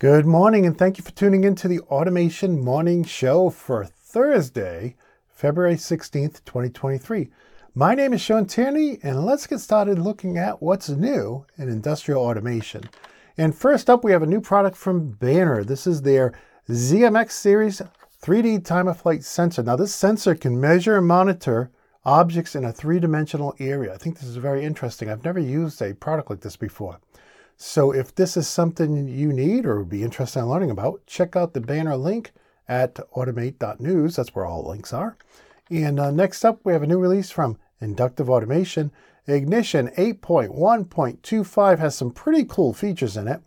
Good morning, and thank you for tuning in to the Automation Morning Show for Thursday, February 16th, 2023. My name is Sean Tierney, and let's get started looking at what's new in industrial automation. And first up, we have a new product from Banner. This is their ZMX Series 3D time of flight sensor. Now, this sensor can measure and monitor objects in a three dimensional area. I think this is very interesting. I've never used a product like this before. So if this is something you need or would be interested in learning about, check out the banner link at automate.news. That's where all links are. And uh, next up, we have a new release from Inductive Automation. Ignition 8.1.25 has some pretty cool features in it.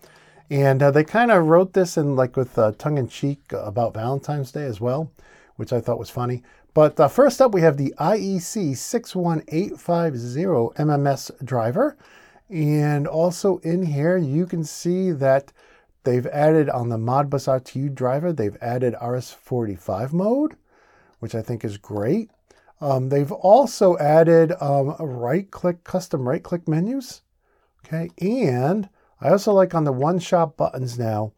And uh, they kind of wrote this in like with uh, tongue in cheek about Valentine's Day as well, which I thought was funny. But uh, first up, we have the IEC 61850 MMS driver. And also in here, you can see that they've added on the Modbus RTU driver, they've added RS485 mode, which I think is great. Um, they've also added um, right-click, custom right-click menus. Okay, and I also like on the one-shot buttons now,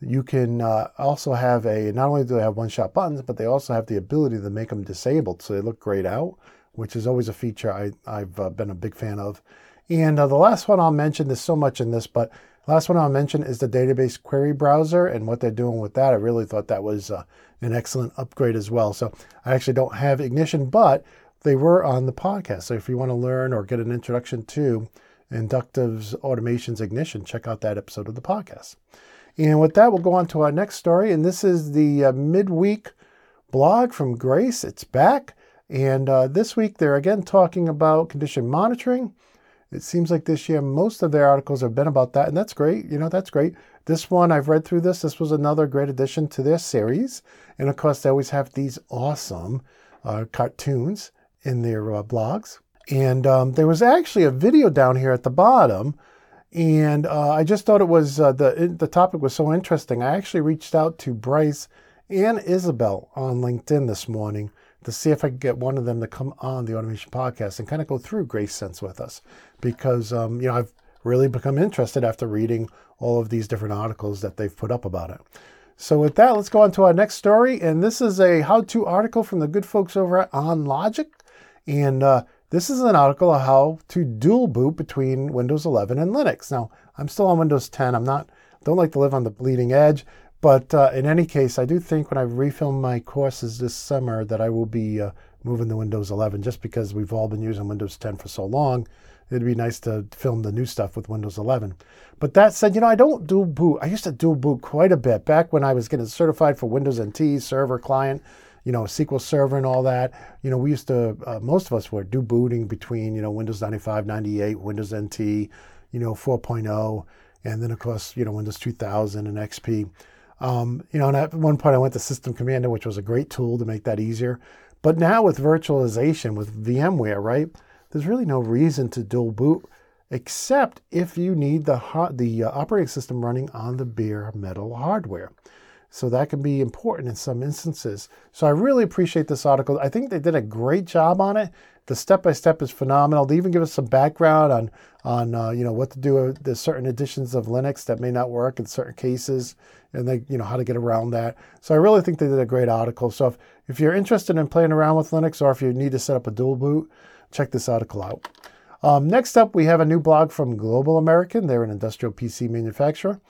you can uh, also have a, not only do they have one-shot buttons, but they also have the ability to make them disabled so they look grayed out, which is always a feature I, I've uh, been a big fan of. And uh, the last one I'll mention, there's so much in this, but last one I'll mention is the database query browser and what they're doing with that. I really thought that was uh, an excellent upgrade as well. So I actually don't have Ignition, but they were on the podcast. So if you want to learn or get an introduction to Inductive's Automation's Ignition, check out that episode of the podcast. And with that, we'll go on to our next story. And this is the uh, midweek blog from Grace. It's back. And uh, this week, they're again talking about condition monitoring it seems like this year most of their articles have been about that, and that's great. You know, that's great. This one, I've read through this. This was another great addition to their series. And of course, they always have these awesome uh, cartoons in their uh, blogs. And um, there was actually a video down here at the bottom. And uh, I just thought it was uh, the the topic was so interesting. I actually reached out to Bryce and Isabel on LinkedIn this morning to see if I could get one of them to come on the Automation Podcast and kind of go through GraceSense with us, because um, you know I've really become interested after reading all of these different articles that they've put up about it. So with that, let's go on to our next story, and this is a how-to article from the good folks over at OnLogic, and uh, this is an article on how to dual boot between Windows 11 and Linux. Now, I'm still on Windows 10. I'm not don't like to live on the bleeding edge, but uh, in any case, I do think when I refilm my courses this summer that I will be uh, moving to Windows 11 just because we've all been using Windows 10 for so long. It'd be nice to film the new stuff with Windows 11. But that said, you know, I don't dual boot. I used to dual boot quite a bit back when I was getting certified for Windows NT, server, client, you know, SQL Server and all that. You know, we used to, uh, most of us were dual booting between, you know, Windows 95, 98, Windows NT, you know, 4.0, and then, of course, you know, Windows 2000 and XP. Um, you know, and at one point I went to System Commander, which was a great tool to make that easier. But now with virtualization, with VMware, right, there's really no reason to dual boot except if you need the, the uh, operating system running on the bare metal hardware. So that can be important in some instances. So I really appreciate this article. I think they did a great job on it. The step by step is phenomenal. They even give us some background on on uh, you know what to do with the certain editions of Linux that may not work in certain cases, and they you know how to get around that. So I really think they did a great article. So if, if you're interested in playing around with Linux or if you need to set up a dual boot, check this article out. Um, next up, we have a new blog from Global American. They're an industrial PC manufacturer.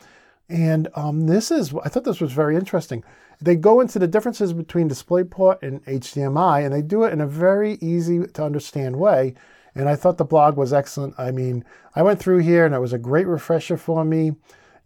And um, this is, I thought this was very interesting. They go into the differences between DisplayPort and HDMI, and they do it in a very easy to understand way. And I thought the blog was excellent. I mean, I went through here and it was a great refresher for me.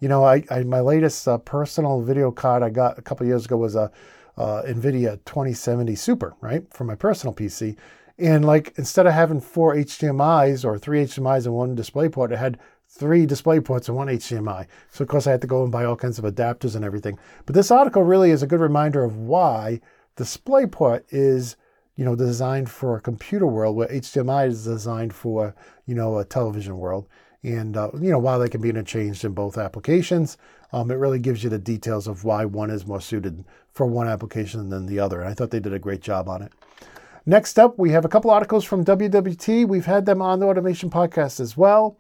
You know, I, I my latest uh, personal video card I got a couple years ago was a uh, NVIDIA 2070 Super, right, for my personal PC. And like instead of having four HDMI's or three HDMI's and one DisplayPort, it had three display ports and one HDMI. So of course I had to go and buy all kinds of adapters and everything. But this article really is a good reminder of why DisplayPort is, you know, designed for a computer world where HDMI is designed for, you know, a television world. And, uh, you know, while they can be interchanged in both applications, um, it really gives you the details of why one is more suited for one application than the other. And I thought they did a great job on it. Next up, we have a couple articles from WWT. We've had them on the Automation Podcast as well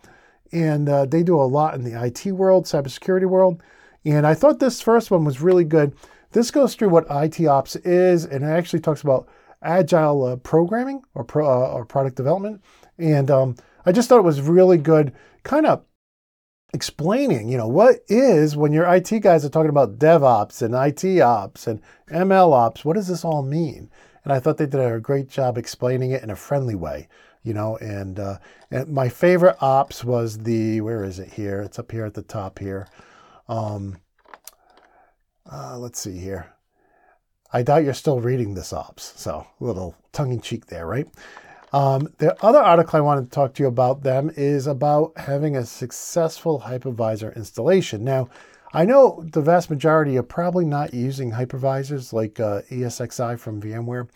and uh, they do a lot in the IT world, cybersecurity world. And I thought this first one was really good. This goes through what IT ops is, and it actually talks about agile uh, programming or, pro, uh, or product development. And um, I just thought it was really good, kind of explaining, you know, what is when your IT guys are talking about DevOps and IT ops and ML ops, what does this all mean? And I thought they did a great job explaining it in a friendly way, you know. And, uh, and my favorite ops was the, where is it here? It's up here at the top here. Um, uh, let's see here. I doubt you're still reading this ops, so a little tongue in cheek there, right? Um, the other article I wanted to talk to you about them is about having a successful hypervisor installation. Now, I know the vast majority are probably not using hypervisors like uh, ESXi from VMware,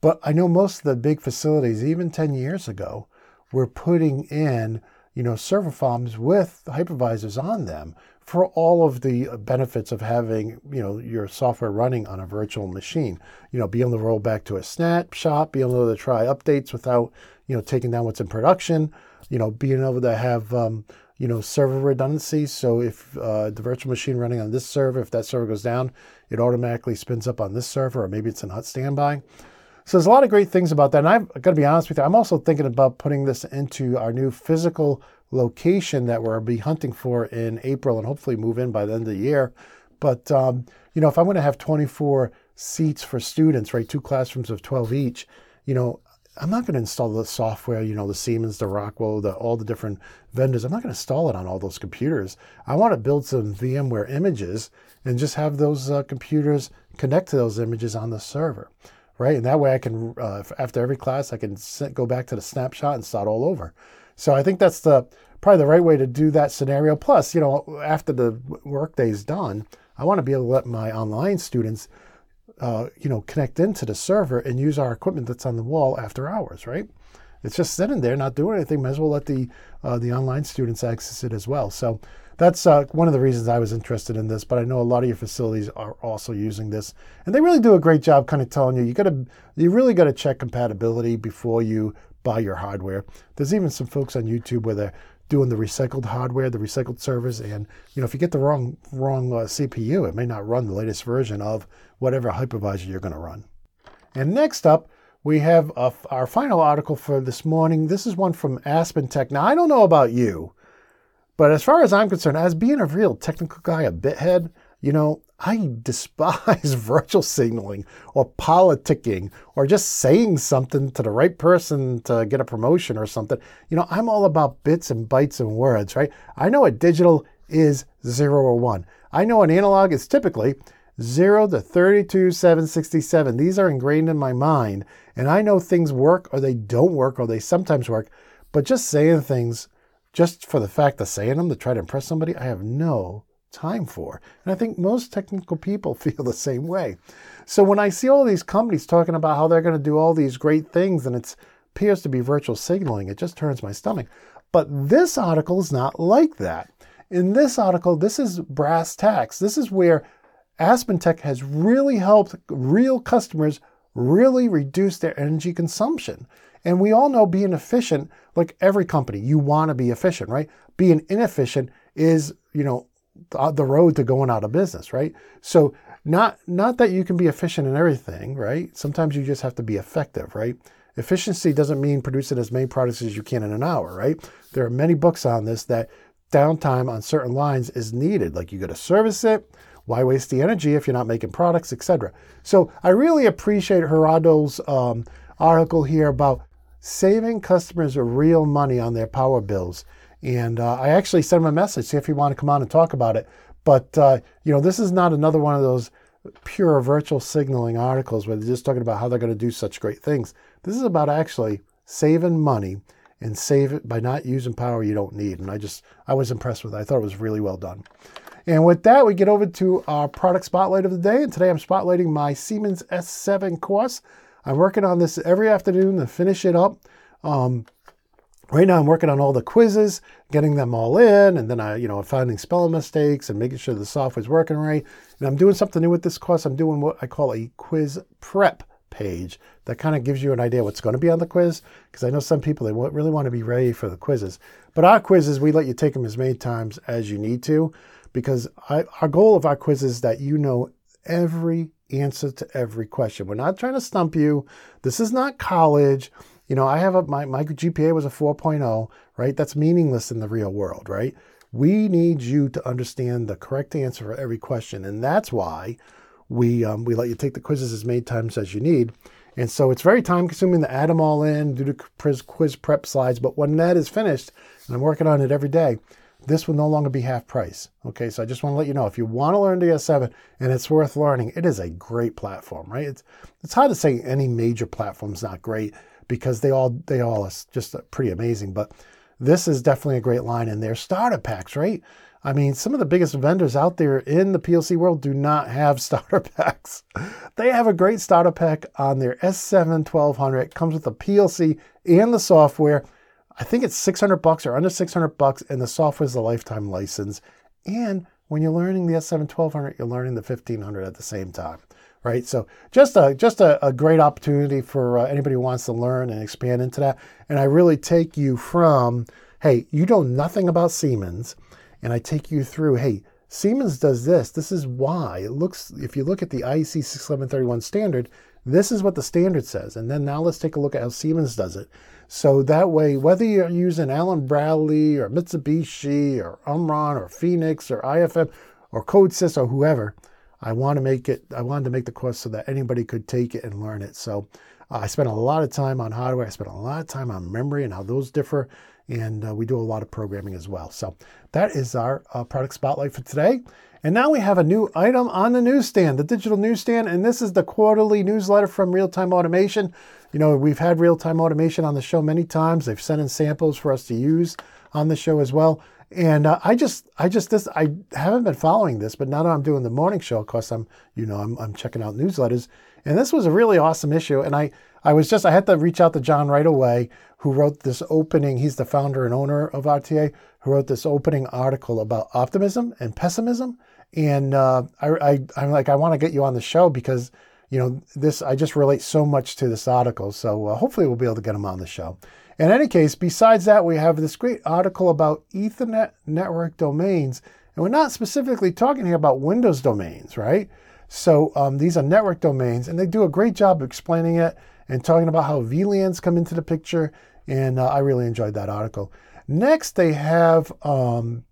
but I know most of the big facilities, even 10 years ago, were putting in you know server farms with hypervisors on them for all of the benefits of having you know your software running on a virtual machine. You know, be able to roll back to a snapshot, be able to try updates without you know taking down what's in production. You know, being able to have um, you know server redundancy. So if uh, the virtual machine running on this server, if that server goes down, it automatically spins up on this server, or maybe it's in hot standby. So there's a lot of great things about that. And I've got to be honest with you, I'm also thinking about putting this into our new physical location that we'll be hunting for in April and hopefully move in by the end of the year. But, um, you know, if I'm going to have 24 seats for students, right, two classrooms of 12 each, you know, I'm not going to install the software, you know, the Siemens, the Rockwell, the, all the different vendors. I'm not going to install it on all those computers. I want to build some VMware images and just have those uh, computers connect to those images on the server, right? And that way I can, uh, after every class, I can go back to the snapshot and start all over. So I think that's the probably the right way to do that scenario. Plus, you know, after the workday is done, I want to be able to let my online students, uh, you know, connect into the server and use our equipment that's on the wall after hours, right? It's just sitting there, not doing anything. Might as well let the uh, the online students access it as well. So that's uh, one of the reasons I was interested in this. But I know a lot of your facilities are also using this, and they really do a great job, kind of telling you you got to you really got to check compatibility before you buy your hardware. There's even some folks on YouTube where they're doing the recycled hardware, the recycled servers, and you know if you get the wrong wrong uh, CPU, it may not run the latest version of whatever hypervisor you're going to run. And next up, we have uh, our final article for this morning. This is one from AspenTech. Now I don't know about you, but as far as I'm concerned, as being a real technical guy, a bithead, you know, I despise virtual signaling or politicking or just saying something to the right person to get a promotion or something. You know, I'm all about bits and bytes and words, right? I know a digital is zero or one. I know an analog is typically 0 to 32767. These are ingrained in my mind, and I know things work or they don't work or they sometimes work. But just saying things just for the fact of saying them to try to impress somebody, I have no time for. And I think most technical people feel the same way. So when I see all these companies talking about how they're going to do all these great things and it appears to be virtual signaling, it just turns my stomach. But this article is not like that. In this article, this is brass tacks. This is where AspenTech has really helped real customers really reduce their energy consumption. And we all know being efficient, like every company, you want to be efficient, right? Being inefficient is, you know, the road to going out of business, right? So not not that you can be efficient in everything, right? Sometimes you just have to be effective, right? Efficiency doesn't mean producing as many products as you can in an hour, right? There are many books on this that downtime on certain lines is needed. Like you got to service it. Why waste the energy if you're not making products, etc. So I really appreciate Gerardo's um, article here about saving customers real money on their power bills and uh, I actually sent him a message, see if he wanted to come on and talk about it. But, uh, you know, this is not another one of those pure virtual signaling articles where they're just talking about how they're going to do such great things. This is about actually saving money and save it by not using power you don't need. And I just, I was impressed with it. I thought it was really well done. And with that, we get over to our product spotlight of the day. And today I'm spotlighting my Siemens S7 course. I'm working on this every afternoon to finish it up. Um, right now I'm working on all the quizzes, getting them all in, and then I, you know, finding spelling mistakes and making sure the software's working right. And I'm doing something new with this course. I'm doing what I call a quiz prep page that kind of gives you an idea what's going to be on the quiz because I know some people they really want to be ready for the quizzes. But our quizzes we let you take them as many times as you need to. because I, our goal of our quiz is that you know every answer to every question. We're not trying to stump you. This is not college. You know, I have a my, my GPA was a 4.0, right? That's meaningless in the real world, right? We need you to understand the correct answer for every question. And that's why we um, we let you take the quizzes as many times as you need. And so it's very time consuming to add them all in, do the quiz prep slides. But when that is finished, and I'm working on it every day, this will no longer be half price. Okay, so I just want to let you know if you want to learn DS7 and it's worth learning, it is a great platform, right? It's it's hard to say any major platform's not great because they all they all are just uh, pretty amazing. But this is definitely a great line, and their starter packs, right? I mean, some of the biggest vendors out there in the PLC world do not have starter packs. They have a great starter pack on their S7 1200. It comes with the PLC and the software. I think it's 600 bucks or under 600 bucks, and the software is a lifetime license. And when you're learning the S7 1200, you're learning the 1500 at the same time, right? So just a just a, a great opportunity for uh, anybody who wants to learn and expand into that. And I really take you from, hey, you know nothing about Siemens and I take you through, hey, Siemens does this. This is why. It looks, if you look at the IEC 61131 standard, this is what the standard says. And then now let's take a look at how Siemens does it. So that way, whether you're using Allen Bradley or Mitsubishi or Omron or Phoenix or IFM or CodeSys or whoever, I want to make it, I wanted to make the course so that anybody could take it and learn it. So uh, I spent a lot of time on hardware. I spent a lot of time on memory and how those differ and uh, we do a lot of programming as well. So that is our uh, product spotlight for today. And now we have a new item on the newsstand, the digital newsstand, and this is the quarterly newsletter from Real Time Automation. You know, we've had Real Time Automation on the show many times. They've sent in samples for us to use on the show as well. And uh, I just, I just, this, I haven't been following this, but now that I'm doing the morning show, of course, I'm, you know, I'm, I'm checking out newsletters, and this was a really awesome issue. And I, I was just, I had to reach out to John right away, who wrote this opening. He's the founder and owner of RTA, who wrote this opening article about optimism and pessimism. And uh, I, I, I'm like, I want to get you on the show because, you know, this, I just relate so much to this article. So uh, hopefully we'll be able to get him on the show. In any case, besides that, we have this great article about Ethernet network domains. And we're not specifically talking here about Windows domains, right? So um, these are network domains, and they do a great job explaining it and talking about how VLANs come into the picture. And uh, I really enjoyed that article. Next, they have um,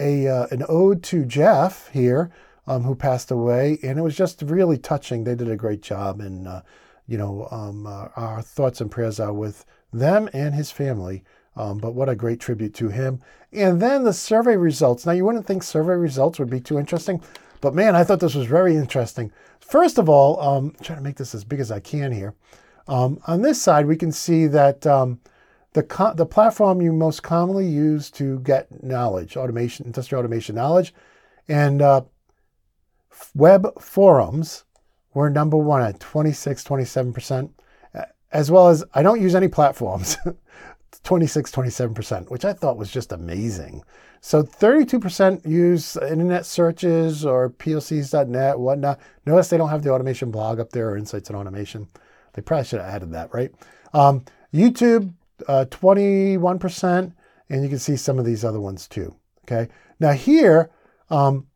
a uh, an ode to Jeff here, um, who passed away, and it was just really touching. They did a great job, and uh, you know, um, uh, our thoughts and prayers are with them and his family. Um, but what a great tribute to him. And then the survey results. Now, you wouldn't think survey results would be too interesting, but man, I thought this was very interesting. First of all, um, I'm trying to make this as big as I can here. Um, on this side, we can see that um, the, co- the platform you most commonly use to get knowledge, automation, industrial automation knowledge, and uh, web forums were number one at 26, 27%, as well as I don't use any platforms, 26, 27%, which I thought was just amazing. So 32% use internet searches or PLCs.net, whatnot. Notice they don't have the automation blog up there or insights in automation. They probably should have added that, right? Um, YouTube, uh, 21%, and you can see some of these other ones too. Okay. Now here, um,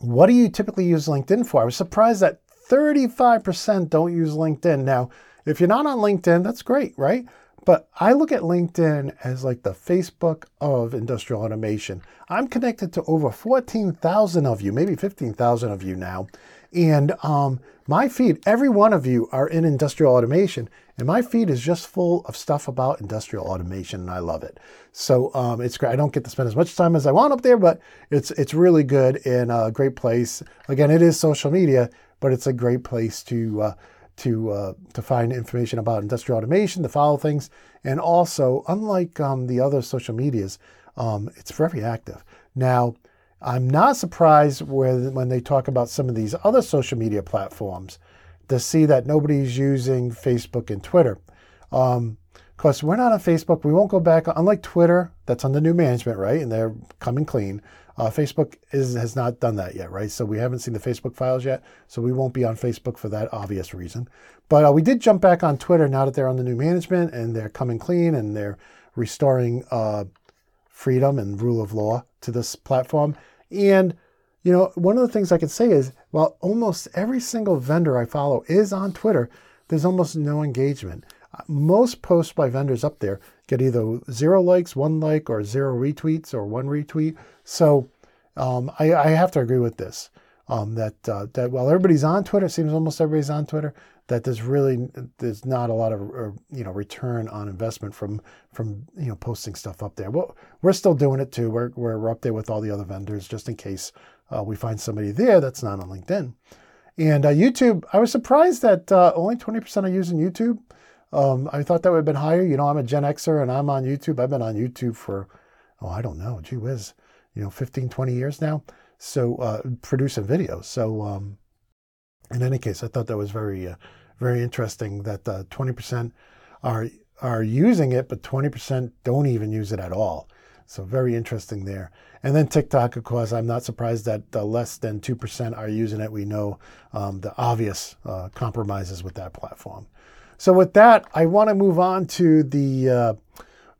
what do you typically use LinkedIn for? I was surprised that 35% don't use LinkedIn. Now, if you're not on LinkedIn, that's great, right? But I look at LinkedIn as like the Facebook of industrial automation. I'm connected to over 14,000 of you, maybe 15,000 of you now. And um, my feed, every one of you are in industrial automation, and my feed is just full of stuff about industrial automation, and I love it. So um, it's great. I don't get to spend as much time as I want up there, but it's it's really good and a great place. Again, it is social media, but it's a great place to uh, to uh, to find information about industrial automation, to follow things, and also, unlike um, the other social medias, um, it's very active. Now, I'm not surprised with, when they talk about some of these other social media platforms to see that nobody's using Facebook and Twitter. Um, because we're not on Facebook, we won't go back. Unlike Twitter, that's under new management, right? And they're coming clean. Uh, Facebook is, has not done that yet, right? So we haven't seen the Facebook files yet. So we won't be on Facebook for that obvious reason. But uh, we did jump back on Twitter now that they're on the new management and they're coming clean and they're restoring uh, freedom and rule of law to this platform. And, you know, one of the things I can say is while almost every single vendor I follow is on Twitter, there's almost no engagement. Most posts by vendors up there get either zero likes, one like, or zero retweets, or one retweet. So um, I, I, have to agree with this. Um, that uh, that while everybody's on Twitter, it seems almost everybody's on Twitter. That there's really there's not a lot of uh, you know return on investment from from you know posting stuff up there. Well, we're still doing it too. We're we're up there with all the other vendors just in case uh, we find somebody there that's not on LinkedIn. And uh, YouTube, I was surprised that uh, only 20% are using YouTube. Um, I thought that would have been higher. You know, I'm a Gen Xer and I'm on YouTube. I've been on YouTube for, oh, I don't know, gee whiz, you know, 15, 20 years now. So uh, videos. So um, in any case, I thought that was very, uh, very interesting that uh, 20% are are using it, but 20% don't even use it at all. So very interesting there. And then TikTok, of course, I'm not surprised that uh, less than 2% are using it. We know um, the obvious uh, compromises with that platform. So with that, I want to move on to the uh,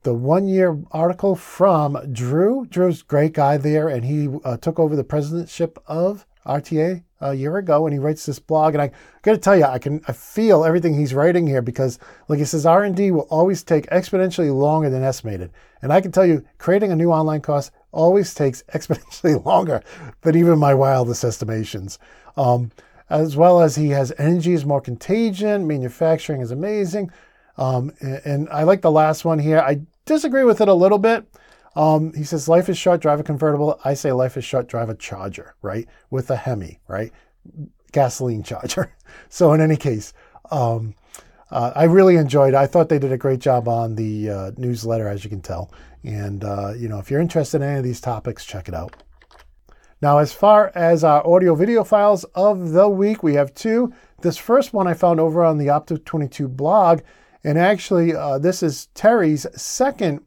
the one year article from Drew. Drew's great guy there, and he uh, took over the presidentship of RTA a year ago, and he writes this blog. And I got to tell you, I can I feel everything he's writing here because, like he says, R and D will always take exponentially longer than estimated. And I can tell you, creating a new online course always takes exponentially longer than even my wildest estimations. Um, as well as he has energy is more contagion, manufacturing is amazing. Um, and, I like the last one here. I disagree with it a little bit. Um, he says, Life is short, drive a convertible. I say, Life is short, drive a charger, right? With a Hemi, right? Gasoline charger. so, in any case, um, uh, I really enjoyed it. I thought they did a great job on the uh, newsletter, as you can tell. And, uh, you know, if you're interested in any of these topics, check it out. Now, as far as our audio video files of the week, we have two. This first one I found over on the Opto22 blog. And actually, uh, this is Terry's second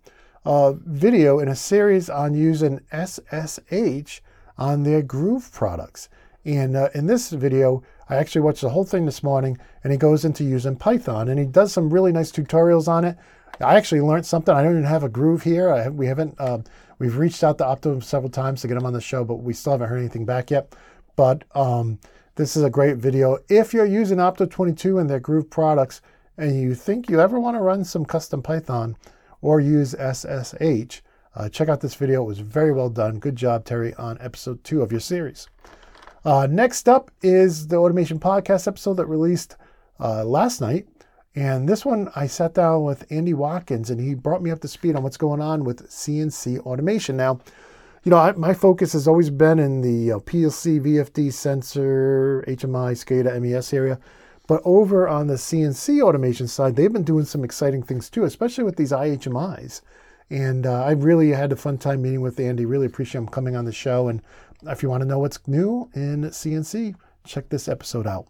uh, video in a series on using SSH on their groov products. And uh, in this video, I actually watched the whole thing this morning, and he goes into using Python, and he does some really nice tutorials on it. I actually learned something. I don't even have a groov here. I, we haven't uh, We've reached out to Opto several times to get him on the show, but we still haven't heard anything back yet. But um, this is a great video. If you're using Opto 22 and their groov products, and you think you ever want to run some custom Python or use SSH, uh, check out this video. It was very well done. Good job, Terry, on episode two of your series. Uh, next up is the Automation Podcast episode that released uh, last night. And this one, I sat down with Andy Watkins and he brought me up to speed on what's going on with CNC automation. Now, you know, I, my focus has always been in the PLC, VFD, sensor, HMI, SCADA, MES area. But over on the CNC automation side, they've been doing some exciting things too, especially with these iHMIs. And uh, I really had a fun time meeting with Andy. Really appreciate him coming on the show. And if you want to know what's new in CNC, check this episode out.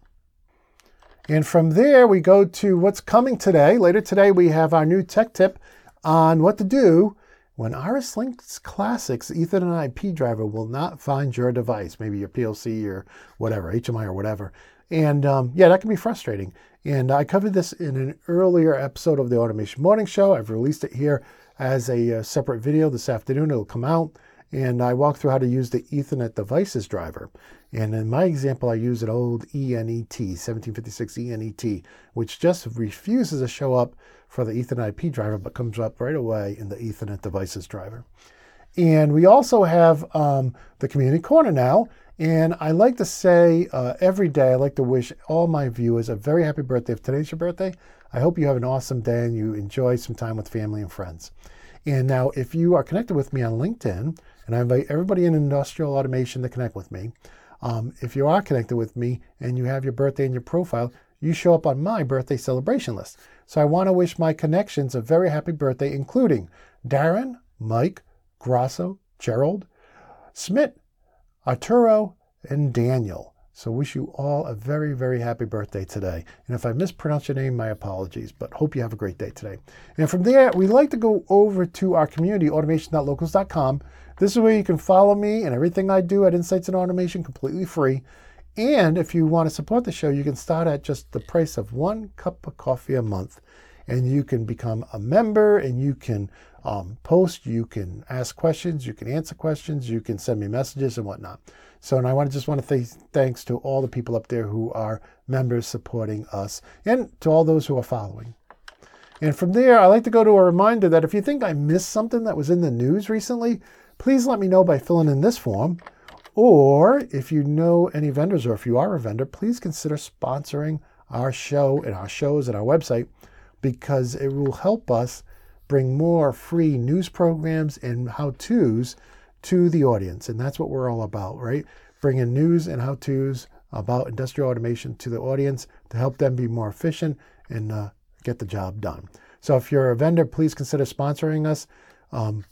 And from there, we go to what's coming today. Later today, we have our new tech tip on what to do when RSLinx Classics Ethernet IP driver will not find your device, maybe your PLC or whatever, HMI or whatever. And um, yeah, that can be frustrating. And I covered this in an earlier episode of the Automation Morning Show. I've released it here as a, uh, separate video this afternoon. It'll come out and I walk through how to use the Ethernet devices driver. And in my example, I use an old ENET, 1756 ENET, which just refuses to show up for the Ethernet IP driver, but comes up right away in the Ethernet devices driver. And we also have um, the community corner now. And I like to say uh, every day, I like to wish all my viewers a very happy birthday. If today's your birthday, I hope you have an awesome day and you enjoy some time with family and friends. And now, if you are connected with me on LinkedIn, and I invite everybody in industrial automation to connect with me. Um, if you are connected with me and you have your birthday in your profile, you show up on my birthday celebration list. So I want to wish my connections a very happy birthday, including Darren, Mike, Grasso, Gerald, Smith, Arturo, and Daniel. So wish you all a very, very happy birthday today. And if I mispronounce your name, my apologies, but hope you have a great day today. And from there, we'd like to go over to our community, automation.locals.com. This is where you can follow me and everything I do at Insights in Automation completely free. And if you want to support the show, you can start at just the price of one cup of coffee a month. And you can become a member and you can um, post. You can ask questions. You can answer questions. You can send me messages and whatnot. So, and I want to just want to say thanks to all the people up there who are members supporting us and to all those who are following. And from there, I like to go to a reminder that if you think I missed something that was in the news recently, please let me know by filling in this form. Or if you know any vendors or if you are a vendor, please consider sponsoring our show and our shows and our website because it will help us bring more free news programs and how to's to the audience. And that's what we're all about, right? Bringing news and how to's about industrial automation to the audience to help them be more efficient and uh, get the job done. So if you're a vendor, please consider sponsoring us. Um,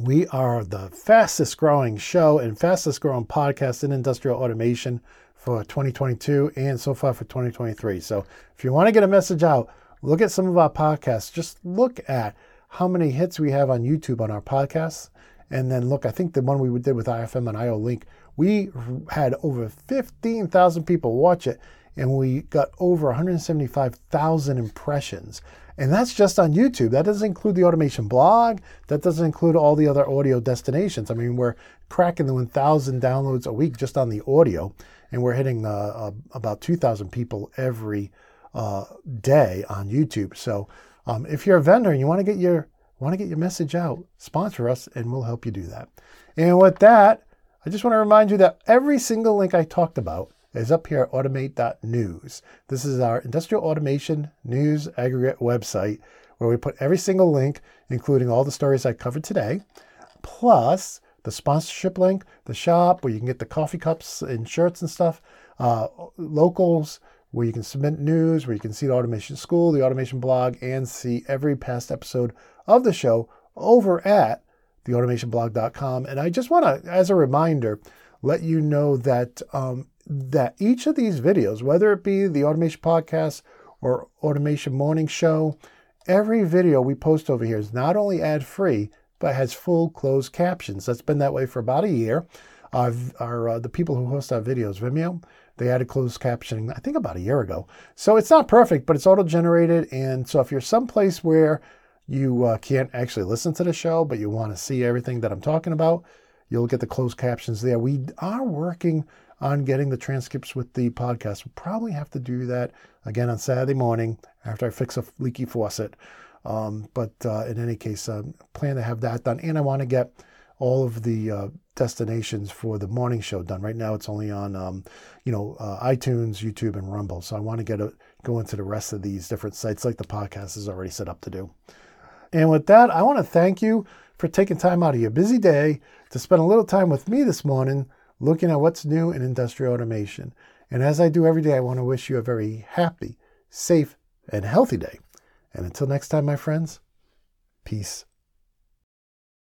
we are the fastest growing show and fastest growing podcast in industrial automation for 2022 and so far for 2023. So if you want to get a message out, look at some of our podcasts. Just look at how many hits we have on YouTube on our podcasts. And then look, I think the one we did with IFM and IO Link, we had over 15,000 people watch it and we got over 175,000 impressions. And that's just on YouTube. That doesn't include the automation blog. That doesn't include all the other audio destinations. I mean, we're cracking the 1,000 downloads a week just on the audio, and we're hitting uh, uh, about 2,000 people every uh, day on YouTube. So um, if you're a vendor and you want to get your want to get your message out, sponsor us, and we'll help you do that. And with that, I just want to remind you that every single link I talked about is up here at automate.news. This is our industrial automation news aggregate website where we put every single link, including all the stories I covered today, plus the sponsorship link, the shop where you can get the coffee cups and shirts and stuff, uh, locals where you can submit news, where you can see the automation school, the automation blog, and see every past episode of the show over at theautomationblog.com. And I just want to, as a reminder, let you know that um, that each of these videos, whether it be the Automation Podcast or Automation Morning Show, every video we post over here is not only ad free, but has full closed captions. That's been that way for about a year. Uh, our, uh, the people who host our videos, Vimeo, they added closed captioning, I think about a year ago. So it's not perfect, but it's auto generated. And so if you're someplace where you uh, can't actually listen to the show, but you want to see everything that I'm talking about, you'll get the closed captions there. We are working on getting the transcripts with the podcast. We'll probably have to do that again on Saturday morning after I fix a leaky faucet. Um, but uh, in any case, I uh, plan to have that done. And I want to get all of the uh, destinations for the morning show done. Right now, it's only on, um, you know, uh, iTunes, YouTube, and Rumble. So I want to get a, go into the rest of these different sites like the podcast is already set up to do. And with that, I want to thank you for taking time out of your busy day to spend a little time with me this morning looking at what's new in industrial automation. And as I do every day, I want to wish you a very happy, safe, and healthy day. And until next time, my friends, peace